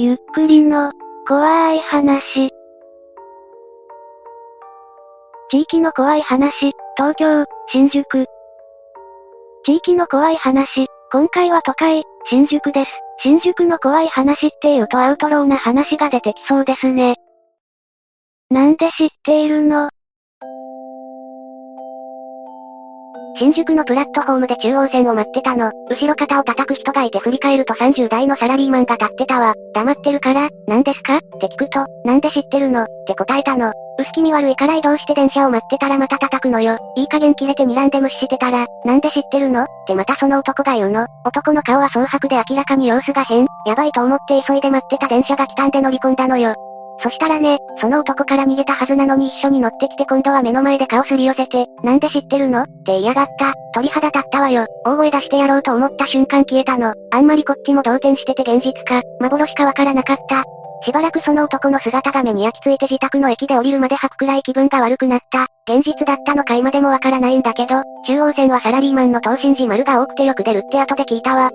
ゆっくりの、怖い話。地域の怖い話、東京、新宿。地域の怖い話、今回は都会、新宿です。新宿の怖い話って言うとアウトローな話が出てきそうですね。なんで知っているの？新宿のプラットフォームで中央線を待ってたの。後ろ肩を叩く人がいて振り返ると30代のサラリーマンが立ってたわ。黙ってるから、何ですか？って聞くと、なんで知ってるの？って答えたの。薄気味悪いから移動して電車を待ってたらまた叩くのよ。いい加減切れて睨んで無視してたら、なんで知ってるの？ってまたその男が言うの。男の顔は蒼白で明らかに様子が変。やばいと思って急いで待ってた電車が来たんで乗り込んだのよ。そしたらね、その男から逃げたはずなのに一緒に乗ってきて今度は目の前で顔すり寄せて、なんで知ってるの？って嫌がった。鳥肌立ったわよ。大声出してやろうと思った瞬間消えたの。あんまりこっちも動転してて現実か、幻かわからなかった。しばらくその男の姿が目に焼き付いて自宅の駅で降りるまで吐くくらい気分が悪くなった。現実だったのか今でもわからないんだけど、中央線はサラリーマンの等身寺丸が多くてよく出るって後で聞いたわ。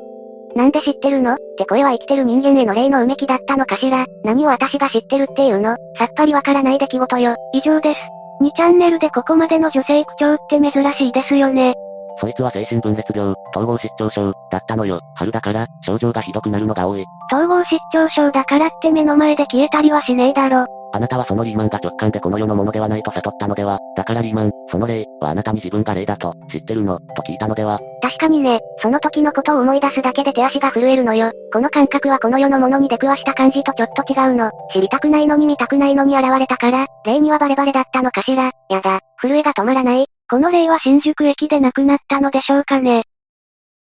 なんで知ってるの？って声は生きてる人間への例のうめきだったのかしら？何を私が知ってるっていうの？さっぱりわからない出来事よ。以上です。2チャンネルでここまでの女性口調って珍しいですよね。そいつは精神分裂病、統合失調症、だったのよ。春だから、症状がひどくなるのが多い。統合失調症だからって目の前で消えたりはしねえだろ。あなたはそのリーマンが直感でこの世のものではないと悟ったのでは、だからリーマン、その霊、はあなたに自分が霊だと、知ってるの、と聞いたのでは。確かにね、その時のことを思い出すだけで手足が震えるのよ。この感覚はこの世のものに出くわした感じとちょっと違うの。知りたくないのに見たくないのに現れたから、霊にはバレバレだったのかしら。やだ、震えが止まらない。この霊は新宿駅で亡くなったのでしょうかね。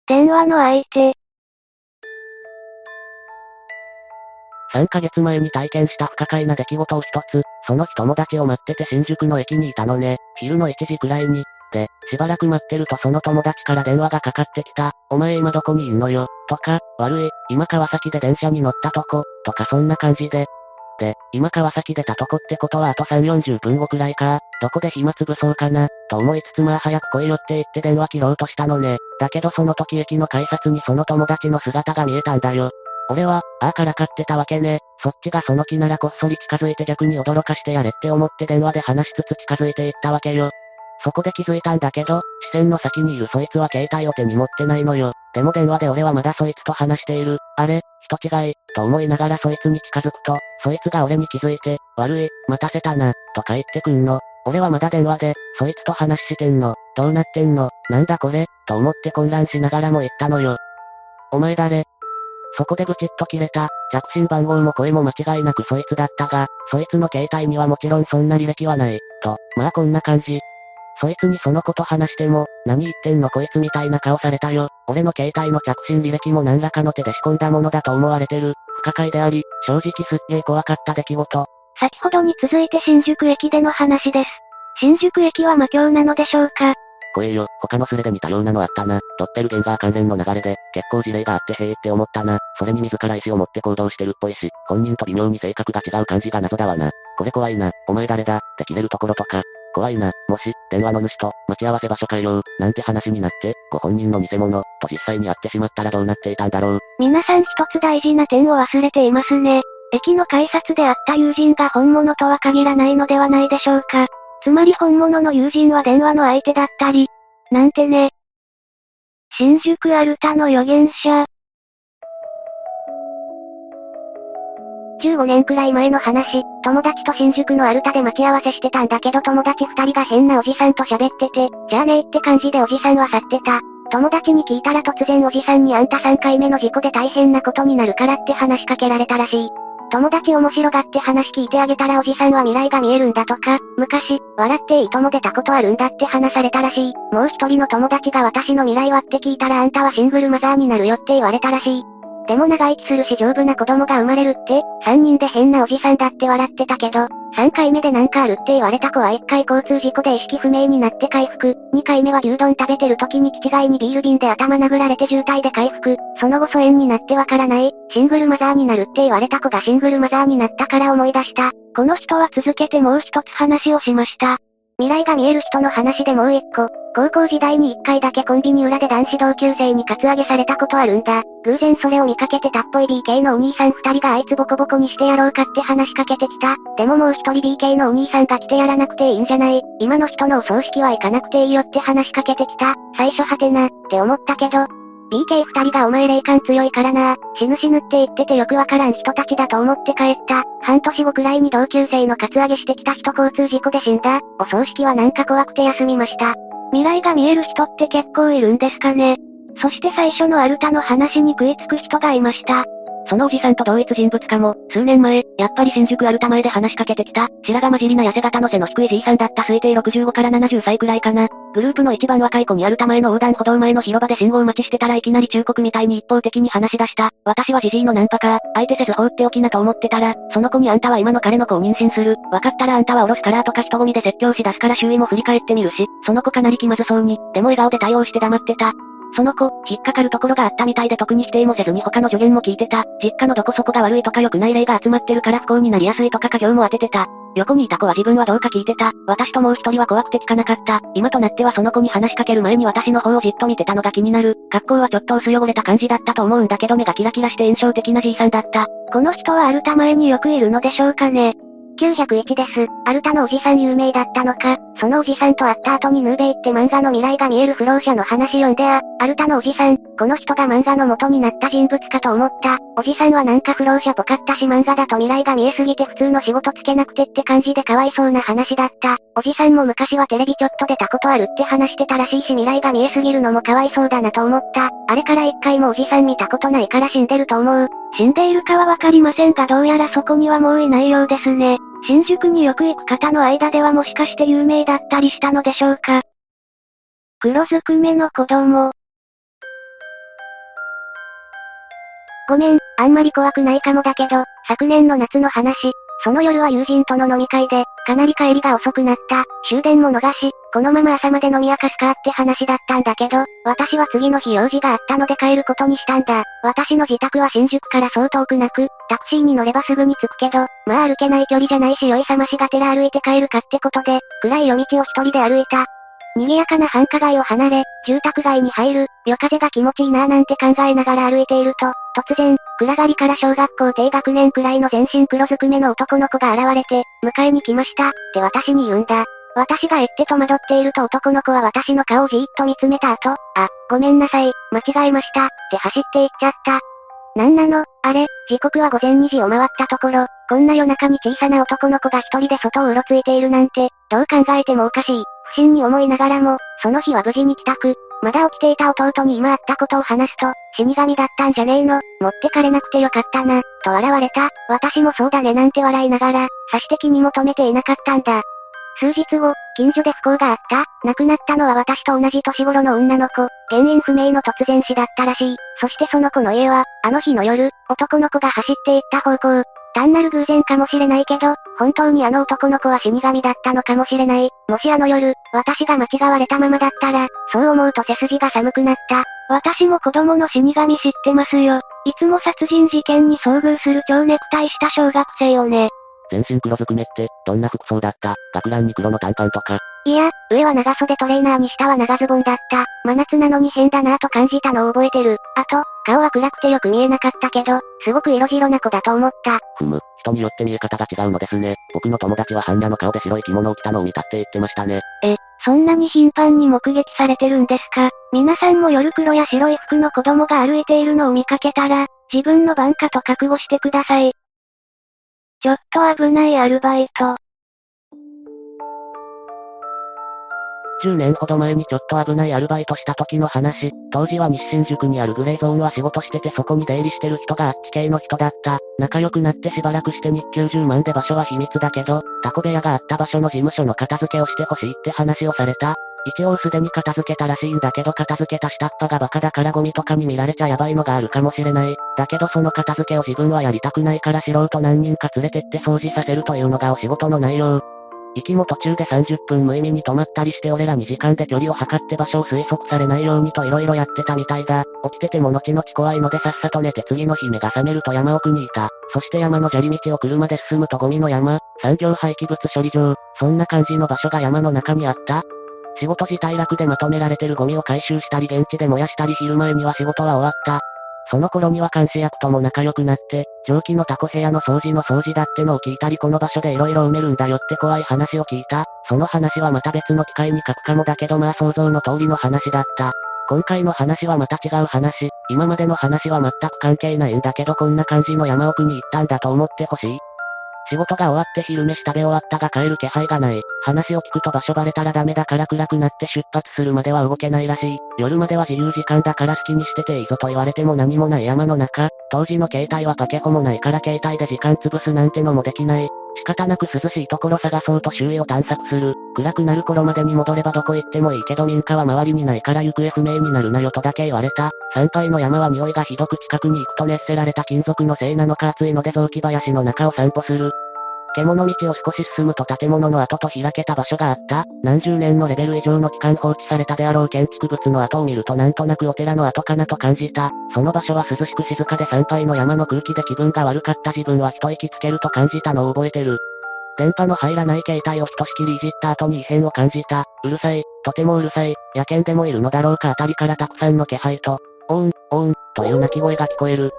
電話の相手、3ヶ月前に体験した不可解な出来事を一つ、その日友達を待ってて新宿の駅にいたのね。昼の1時くらいに。で、しばらく待ってるとその友達から電話がかかってきた。お前今どこにいんのよ。とか、悪い、今川崎で電車に乗ったとこ、とかそんな感じで。で、今川崎出たとこってことはあと3、40分後くらいか。どこで暇つぶそうかな、と思いつつまあ早く来いよって言って電話切ろうとしたのね。だけどその時駅の改札にその友達の姿が見えたんだよ。俺は、ああからかってたわけね。そっちがその気ならこっそり近づいて逆に驚かしてやれって思って電話で話しつつ近づいていったわけよ。そこで気づいたんだけど、視線の先にいるそいつは携帯を手に持ってないのよ。でも電話で俺はまだそいつと話している。あれ？人違い、と思いながらそいつに近づくと、そいつが俺に気づいて、悪い、待たせたな、とか言ってくんの。俺はまだ電話で、そいつと話してんの。どうなってんの？なんだこれ？と思って混乱しながらも言ったのよ。お前誰？そこでブチッと切れた。着信番号も声も間違いなくそいつだったが、そいつの携帯にはもちろんそんな履歴はない。と、まあこんな感じ。そいつにそのこと話しても、何言ってんのこいつみたいな顔されたよ。俺の携帯の着信履歴も何らかの手で仕込んだものだと思われてる。不可解であり、正直すっげー怖かった出来事。先ほどに続いて新宿駅での話です。新宿駅は魔境なのでしょうか？怖えよ、他のスレで似たようなのあったな。ドッペルゲンガー関連の流れで、結構事例があってへえって思ったな。それに自ら意志を持って行動してるっぽいし、本人と微妙に性格が違う感じが謎だわな。これ怖いな、お前誰だ？って切れるところとか。怖いな、もし、電話の主と、待ち合わせ場所変えよう、なんて話になって、ご本人の偽物、と実際に会ってしまったらどうなっていたんだろう。皆さん一つ大事な点を忘れていますね。駅の改札で会った友人が本物とは限らないのではないでしょうか。つまり本物の友人は電話の相手だったり、なんてね。新宿アルタの預言者。15年くらい前の話、友達と新宿のアルタで待ち合わせしてたんだけど友達二人が変なおじさんと喋ってて、じゃあねーって感じでおじさんは去ってた。友達に聞いたら突然おじさんにあんた3回目の事故で大変なことになるからって話しかけられたらしい。友達面白がって話聞いてあげたらおじさんは未来が見えるんだとか、昔、笑っていいとも出たことあるんだって話されたらしい。もう一人の友達が私の未来はって聞いたらあんたはシングルマザーになるよって言われたらしい。でも長生きするし丈夫な子供が生まれるって、三人で変なおじさんだって笑ってたけど、3回目でなんかあるって言われた子は1回交通事故で意識不明になって回復、2回目は牛丼食べてる時に気違いにビール瓶で頭殴られて渋滞で回復、その後疎遠になってわからない、シングルマザーになるって言われた子がシングルマザーになったから思い出した。この人は続けてもう一つ話をしました。未来が見える人の話でもう一個。高校時代に一回だけコンビニ裏で男子同級生にカツアゲされたことあるんだ。偶然それを見かけてたっぽい BK のお兄さん二人があいつボコボコにしてやろうかって話しかけてきた。でももう一人 BK のお兄さんが来てやらなくていいんじゃない今の人のお葬式は行かなくていいよって話しかけてきた。最初はてな、って思ったけど、BK 二人がお前霊感強いからな、死ぬ死ぬって言っててよくわからん人たちだと思って帰った。半年後くらいに同級生のカツアゲしてきた人交通事故で死んだ。お葬式はなんか怖くて休みました。未来が見える人って結構いるんですかね。そして最初のアルタの話に食いつく人がいました。そのおじさんと同一人物かも、数年前、やっぱり新宿アルタ前で話しかけてきた、白髪混じりな痩せ型の背の低いじいさんだった推定65から70歳くらいかな。グループの一番若い子にアルタ前の横断歩道前の広場で信号待ちしてたらいきなり忠告みたいに一方的に話し出した。私はじじいのナンパか、相手せず放っておきなと思ってたら、その子にあんたは今の彼の子を妊娠する。分かったらあんたはおろすカラーとか人混みで説教し出すから周囲も振り返ってみるし、その子かなり気まずそうに、でも笑顔で対応して黙ってた。その子、引っかかるところがあったみたいで特に否定もせずに他の助言も聞いてた。実家のどこそこが悪いとか良くない例が集まってるから不幸になりやすいとか家業も当ててた。横にいた子は自分はどうか聞いてた。私ともう一人は怖くて聞かなかった。今となってはその子に話しかける前に私の方をじっと見てたのが気になる。格好はちょっと薄汚れた感じだったと思うんだけど目がキラキラして印象的なじいさんだった。この人はアルタ前によくいるのでしょうかね。901です。アルタのおじさん有名だったのか。そのおじさんと会った後にヌーベイって漫画の未来が見える不老者の話読んであ、アルタのおじさん、この人が漫画の元になった人物かと思った。おじさんはなんか不老者ぽかったし漫画だと未来が見えすぎて普通の仕事つけなくてって感じでかわいそうな話だった。おじさんも昔はテレビちょっと出たことあるって話してたらしいし未来が見えすぎるのもかわいそうだなと思った。あれから一回もおじさん見たことないから死んでると思う。死んでいるかはわかりませんがどうやらそこにはもういないようですね。新宿によく行く方の間ではもしかして有名だったりしたのでしょうか。黒ずくめの子供。ごめん、あんまり怖くないかもだけど、昨年の夏の話、その夜は友人との飲み会で、かなり帰りが遅くなった。終電も逃し、このまま朝まで飲み明かすかって話だったんだけど、私は次の日用事があったので帰ることにしたんだ。私の自宅は新宿からそう遠くなく、タクシーに乗ればすぐに着くけど、まあ歩けない距離じゃないし酔いさましがてら歩いて帰るかってことで、暗い夜道を一人で歩いた。賑やかな繁華街を離れ、住宅街に入る、夜風が気持ちいいなぁなんて考えながら歩いていると、突然、暗がりから小学校低学年くらいの全身黒ずくめの男の子が現れて、迎えに来ました、って私に言うんだ。私がえって戸惑っていると男の子は私の顔をじーっと見つめた後、あ、ごめんなさい、間違えました、って走って行っちゃった。なんなの？あれ、時刻は午前2時を回ったところ、こんな夜中に小さな男の子が一人で外をうろついているなんて、どう考えてもおかしい。不審に思いながらも、その日は無事に帰宅。まだ起きていた弟に今あったことを話すと、死神だったんじゃねえの、持ってかれなくてよかったな、と笑われた。私もそうだねなんて笑いながら、差し的に求めていなかったんだ。数日後、近所で不幸があった。亡くなったのは私と同じ年頃の女の子。原因不明の突然死だったらしい。そしてその子の家は、あの日の夜、男の子が走っていった方向、単なる偶然かもしれないけど、本当にあの男の子は死神だったのかもしれない。もしあの夜、私が間違われたままだったら、そう思うと背筋が寒くなった。私も子供の死神知ってますよ。いつも殺人事件に遭遇する超ネクタイした小学生よね。全身黒ずくめって、どんな服装だった？学ランに黒の短パンとか。いや、上は長袖トレーナーに下は長ズボンだった。真夏なのに変だなぁと感じたのを覚えてる。あと、顔は暗くてよく見えなかったけど、すごく色白な子だと思った。ふむ、人によって見え方が違うのですね。僕の友達は般若の顔で白い着物を着たのを見たって言ってましたね。え、そんなに頻繁に目撃されてるんですか？皆さんも夜黒や白い服の子供が歩いているのを見かけたら、自分の番かと覚悟してください。ちょっと危ないアルバイト。10年ほど前にちょっと危ないアルバイトした時の話。当時は日新宿にあるグレーゾーンは仕事しててそこに出入りしてる人があっち系の人だった。仲良くなってしばらくして日給10万で場所は秘密だけど、タコ部屋があった場所の事務所の片付けをしてほしいって話をされた。一応すでに片付けたらしいんだけど片付けた下っ端がバカだからゴミとかに見られちゃやばいのがあるかもしれない。だけどその片付けを自分はやりたくないから素人何人か連れてって掃除させるというのがお仕事の内容。行きも途中で30分無意味に止まったりして俺ら2時間で距離を測って場所を推測されないようにと色々やってたみたいだ。起きてても後々怖いのでさっさと寝て次の日目が覚めると山奥にいた。そして山の砂利道を車で進むとゴミの山、産業廃棄物処理場、そんな感じの場所が山の中にあった仕事自体楽でまとめられてるゴミを回収したりベンチで燃やしたり昼前には仕事は終わった。その頃には監視役とも仲良くなって、蒸気のタコ部屋の掃除の掃除だってのを聞いたりこの場所で色々埋めるんだよって怖い話を聞いた。その話はまた別の機会に書くかもだけどまあ想像の通りの話だった。今回の話はまた違う話、今までの話は全く関係ないんだけどこんな感じの山奥に行ったんだと思ってほしい。仕事が終わって昼飯食べ終わったが帰る気配がない。話を聞くと場所バレたらダメだから暗くなって出発するまでは動けないらしい。夜までは自由時間だから好きにしてていいぞと言われても何もない山の中。当時の携帯はパケホもないから携帯で時間潰すなんてのもできない。仕方なく涼しいところ探そうと周囲を探索する。暗くなる頃までに戻ればどこ行ってもいいけど民家は周りにないから行方不明になるなよとだけ言われた。参拝の山は匂いがひどく近くに行くと熱せられた金属のせいなのか暑いので雑木林の中を散歩する。獣道を少し進むと建物の跡と開けた場所があった。何十年のレベル以上の期間放置されたであろう建築物の跡を見るとなんとなくお寺の跡かなと感じた。その場所は涼しく静かで参拝の山の空気で気分が悪かった自分は一息つけると感じたのを覚えてる。電波の入らない携帯をひとしきりいじった後に異変を感じた。うるさい、とてもうるさい、野犬でもいるのだろうかあたりからたくさんの気配と、オーン、オーン、という鳴き声が聞こえる。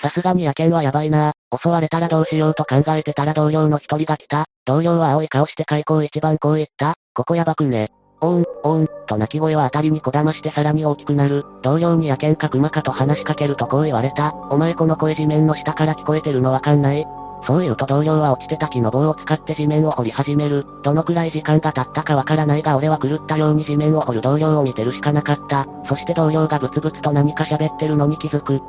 さすがに野犬はやばいな襲われたらどうしようと考えてたら同僚の一人が来た。同僚は青い顔して開口一番こう言った。ここやばくね。おーん、おーん、と鳴き声は辺りにこだましてさらに大きくなる。同僚に野犬か熊かと話しかけるとこう言われた。お前この声地面の下から聞こえてるのわかんない？そう言うと同僚は落ちてた木の棒を使って地面を掘り始める。どのくらい時間が経ったかわからないが俺は狂ったように地面を掘る同僚を見てるしかなかった。そして同僚がブツブツと何か喋ってるのに気づく。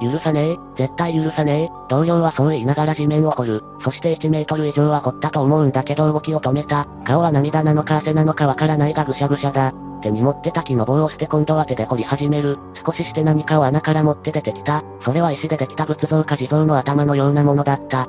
許さねえ、絶対許さねえ。同僚はそう言いながら地面を掘る。そして1メートル以上は掘ったと思うんだけど動きを止めた。顔は涙なのか汗なのかわからないがぐしゃぐしゃだ。手に持ってた木の棒を捨て今度は手で掘り始める。少しして何かを穴から持って出てきた。それは石でできた仏像か地蔵の頭のようなものだった。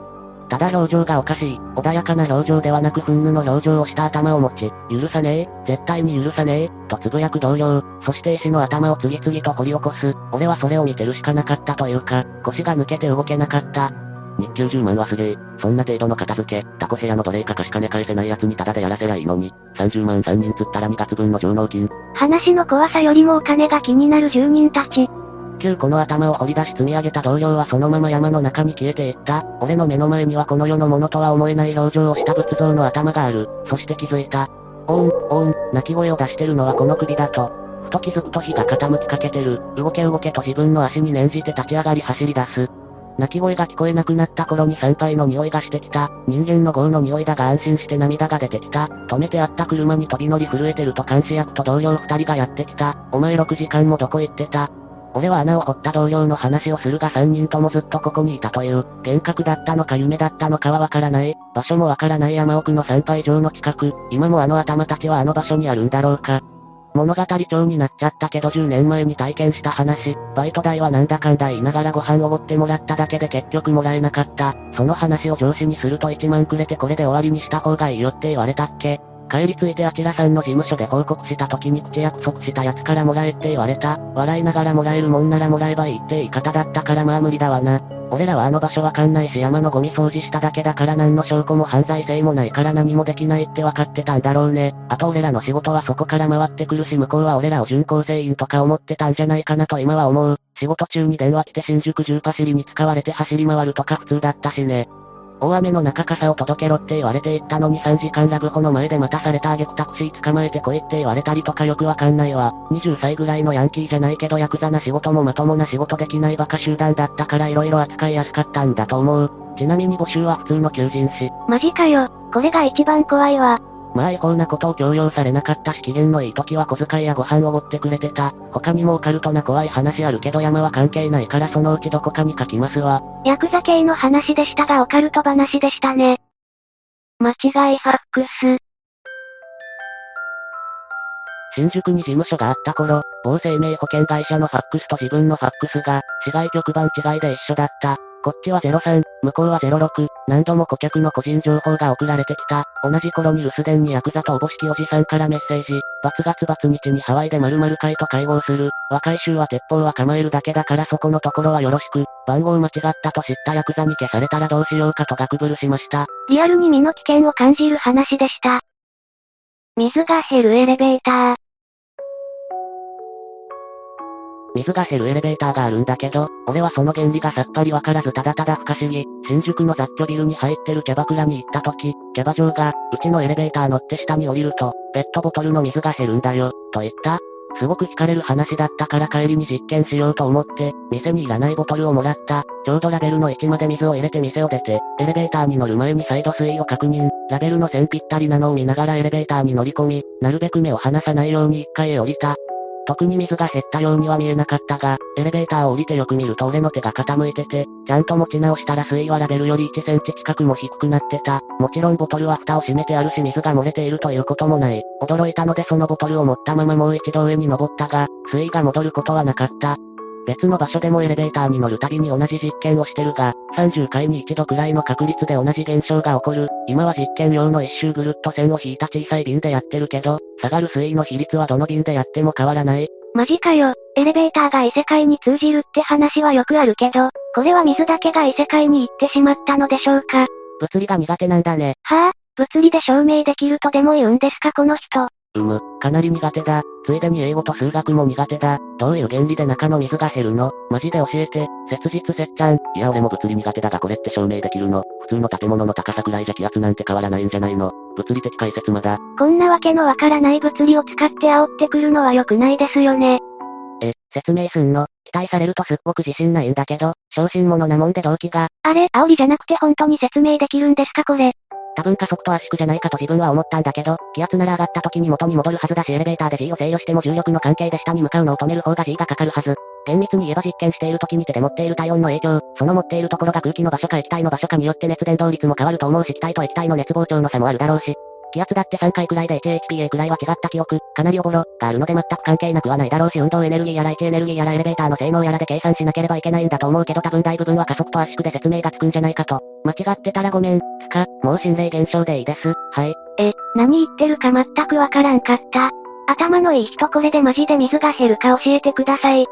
ただ表情がおかしい。穏やかな表情ではなく憤怒の表情をした頭を持ち、許さねえ、絶対に許さねえ、とつぶやく同僚。そして石の頭を次々と掘り起こす。俺はそれを見てるしかなかったというか、腰が抜けて動けなかった。日給10万はすげえ。そんな程度の片付け、タコ部屋の奴隷か貸し金返せない奴にタダでやらせりゃいいのに、30万3人釣ったら2月分の上納金。話の怖さよりもお金が気になる住人たち。急この頭を掘り出し積み上げた同僚はそのまま山の中に消えていった。俺の目の前にはこの世のものとは思えない表情をした仏像の頭がある。そして気づいた。おーん、おーん、泣き声を出してるのはこの首だと。ふと気づくと火が傾きかけてる。動け動けと自分の足に念じて立ち上がり走り出す。泣き声が聞こえなくなった頃に参拝の匂いがしてきた。人間の業の匂いだが安心して涙が出てきた。止めてあった車に飛び乗り震えてると監視役と同僚二人がやってきた。お前6時間もどこ行ってた？俺は穴を掘った同僚の話をするが3人ともずっとここにいたという、幻覚だったのか夢だったのかはわからない、場所もわからない山奥の参拝場の近く、今もあの頭たちはあの場所にあるんだろうか。物語調になっちゃったけど10年前に体験した話、バイト代はなんだかんだ言いながらご飯おごってもらっただけで結局もらえなかった。その話を上司にすると1万くれてこれで終わりにした方がいいよって言われたっけ帰り着いてあちらさんの事務所で報告した時に口約束したやつからもらえって言われた。笑いながらもらえるもんならもらえばいいって言い方だったからまあ無理だわな。俺らはあの場所わかんないし山のゴミ掃除しただけだから何の証拠も犯罪性もないから何もできないって分かってたんだろうね。あと俺らの仕事はそこから回ってくるし向こうは俺らを準構成員とか思ってたんじゃないかなと今は思う。仕事中に電話来て新宿中走りに使われて走り回るとか普通だったしね。大雨の中傘を届けろって言われて行ったのに3時間ラブホの前で待たされた挙句タクシー捕まえて来いって言われたりとかよくわかんないわ。20歳ぐらいのヤンキーじゃないけどヤクザな仕事もまともな仕事できないバカ集団だったから色々扱いやすかったんだと思う。ちなみに募集は普通の求人誌。マジかよ。これが一番怖いわ。まあ違法なことを強要されなかったし機嫌のいい時は小遣いやご飯をおごってくれてた。他にもオカルトな怖い話あるけど山は関係ないからそのうちどこかに書きますわ。ヤクザ系の話でしたがオカルト話でしたね。間違いファックス。新宿に事務所があった頃、某生命保険会社のファックスと自分のファックスが、市外局番違いで一緒だった。こっちは03、向こうは06、何度も顧客の個人情報が送られてきた。同じ頃に留守電にヤクザとおぼしきおじさんからメッセージ。罰月罰日にハワイで〇〇会と会合する。若い衆は鉄砲は構えるだけだからそこのところはよろしく、番号間違ったと知ったヤクザに消されたらどうしようかとガクブルしました。リアルに身の危険を感じる話でした。水が減るエレベーター。水が減るエレベーターがあるんだけど、俺はその原理がさっぱりわからずただただ不可思議。新宿の雑居ビルに入ってるキャバクラに行った時、キャバ嬢が、うちのエレベーター乗って下に降りると、ペットボトルの水が減るんだよ、と言った。すごく惹かれる話だったから帰りに実験しようと思って、店にいらないボトルをもらった。ちょうどラベルの位置まで水を入れて店を出て、エレベーターに乗る前に再度水位を確認。ラベルの線ぴったりなのを見ながらエレベーターに乗り込み、なるべく目を離さないように1階へ降りた。特に水が減ったようには見えなかったが、エレベーターを降りてよく見ると俺の手が傾いてて、ちゃんと持ち直したら水位はラベルより1センチ近くも低くなってた。もちろんボトルは蓋を閉めてあるし水が漏れているということもない。驚いたのでそのボトルを持ったままもう一度上に登ったが、水位が戻ることはなかった。別の場所でもエレベーターに乗るたびに同じ実験をしてるが、30回に一度くらいの確率で同じ現象が起こる。今は実験用の一周ぐるっと線を引いた小さい瓶でやってるけど、下がる水位の比率はどの瓶でやっても変わらない。マジかよ。エレベーターが異世界に通じるって話はよくあるけど、これは水だけが異世界に行ってしまったのでしょうか？物理が苦手なんだね。はぁ、あ、物理で証明できるとでも言うんですかこの人。うむ、かなり苦手だ。ついでに英語と数学も苦手だ。どういう原理で中の水が減るの？マジで教えて。切実せっちゃん。いや俺も物理苦手だがこれって証明できるの。普通の建物の高さくらいじゃ気圧なんて変わらないんじゃないの。物理的解説まだ。こんなわけのわからない物理を使って煽ってくるのは良くないですよね。え、説明すんの？期待されるとすっごく自信ないんだけど、小心者なもんで動機が。あれ、煽りじゃなくて本当に説明できるんですかこれ。多分加速と圧縮じゃないかと自分は思ったんだけど、気圧なら上がった時に元に戻るはずだしエレベーターで G を制御しても重力の関係で下に向かうのを止める方が G がかかるはず。厳密に言えば実験している時に手で持っている体温の影響、その持っているところが空気の場所か液体の場所かによって熱伝導率も変わると思うし気体と液体の熱膨張の差もあるだろうし、気圧だって3回くらいで HHPA くらいは違った記憶、かなりおぼろ、があるので全く関係なくはないだろうし運動エネルギーやら位置エネルギーやらエレベーターの性能やらで計算しなければいけないんだと思うけど多分大部分は加速と圧縮で説明がつくんじゃないかと。間違ってたらごめん、つか、もう心霊現象でいいです。はい。え、何言ってるか全くわからんかった。頭のいい人これでマジで水が減るか教えてください。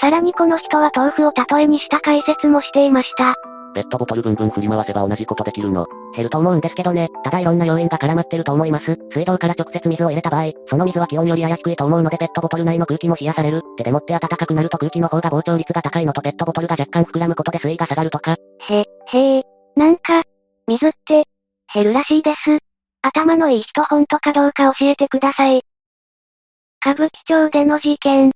さらにこの人は豆腐を例えにした解説もしていました。ペットボトルブンブン振り回せば同じことできるの。減ると思うんですけどね。ただいろんな要因が絡まってると思います。水道から直接水を入れた場合、その水は気温よりやや低いと思うのでペットボトル内の空気も冷やされる。手でもって暖かくなると空気の方が膨張率が高いのとペットボトルが若干膨らむことで水位が下がるとか。へ、へえ。なんか、水って、減るらしいです。頭のいい人ほんとかどうか教えてください。歌舞伎町での事件。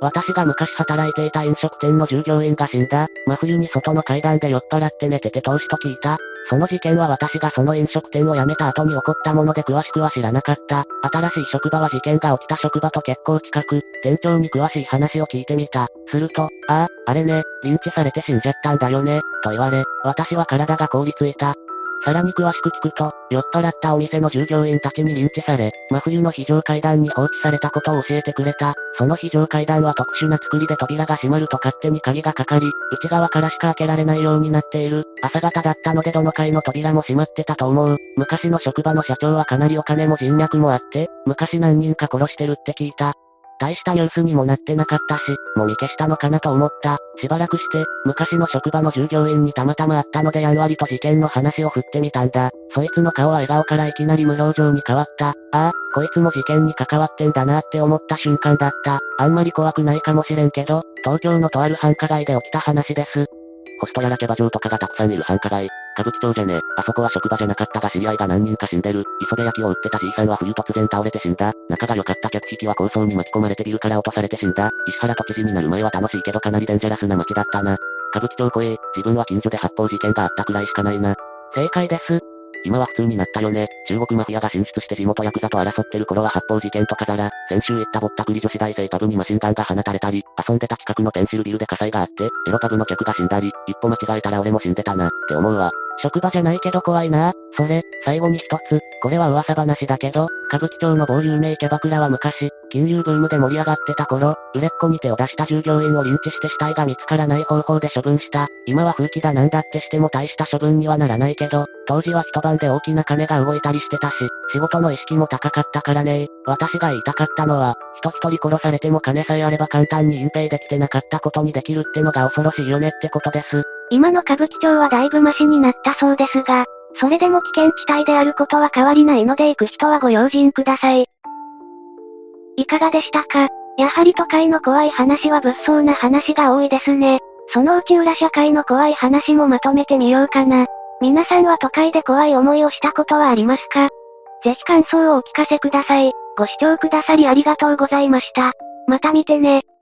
私が昔働いていた飲食店の従業員が死んだ。真冬に外の階段で酔っ払って寝てて投資と聞いた。その事件は私がその飲食店を辞めた後に起こったもので詳しくは知らなかった。新しい職場は事件が起きた職場と結構近く、店長に詳しい話を聞いてみた。すると、ああ、あれね、リンチされて死んじゃったんだよね、と言われ、私は体が凍りついた。さらに詳しく聞くと、酔っ払ったお店の従業員たちにリンチされ、真冬の非常階段に放置されたことを教えてくれた。その非常階段は特殊な作りで扉が閉まると勝手に鍵がかかり、内側からしか開けられないようになっている。朝方だったのでどの階の扉も閉まってたと思う。昔の職場の社長はかなりお金も人脈もあって、昔何人か殺してるって聞いた。大したニュースにもなってなかったし、もみ消したのかなと思った。しばらくして、昔の職場の従業員にたまたま会ったのでやんわりと事件の話を振ってみたんだ。そいつの顔は笑顔からいきなり無表情に変わった。ああ、こいつも事件に関わってんだなって思った瞬間だった。あんまり怖くないかもしれんけど、東京のとある繁華街で起きた話です。ホストやらキャバ嬢とかがたくさんいる繁華街。歌舞伎町じゃねあそこは職場じゃなかった。が知り合いが何人か死んでる。磯辺焼きを売ってた。じいさんは冬突然倒れて死んだ。仲が良かった。客引きは構想に巻き込まれてビルから落とされて死んだ。石原都知事になる前は楽しいけどかなりデンジャラスな街だった。な。歌舞伎町怖え、自分は近所で発砲事件があった。くらいしかないな。正解です。今は普通になった。よね。中国マフィアが進出して地元ヤクザと争ってる頃は発砲事件とかだら、先週言った。ぼったくり女子大生株にマシンガンが放た。れたり、遊んでた。近くのペンシルビルで火災があって、エロ株の客が死んだり、一歩間違えた。ら俺も死んでた。な、って思うわ。職場じゃないけど怖いな。それ、最後に一つ、これは噂話だけど、歌舞伎町の某有名キャバクラは昔、金融ブームで盛り上がってた頃、売れっ子に手を出した従業員をリンチして死体が見つからない方法で処分した。今は風紀だなんだってしても大した処分にはならないけど、当時は一晩で大きな金が動いたりしてたし、仕事の意識も高かったからね私が言いたかったのは、人一人殺されても金さえあれば簡単に隠蔽できてなかったことにできるってのが恐ろしいよねってことです。今の歌舞伎町はだいぶマシになったそうですが、それでも危険地帯であることは変わりないので行く人はご用心ください。いかがでしたか？やはり都会の怖い話は物騒な話が多いですね。そのうち裏社会の怖い話もまとめてみようかな。皆さんは都会で怖い思いをしたことはありますか？ぜひ感想をお聞かせください。ご視聴くださりありがとうございました。また見てね。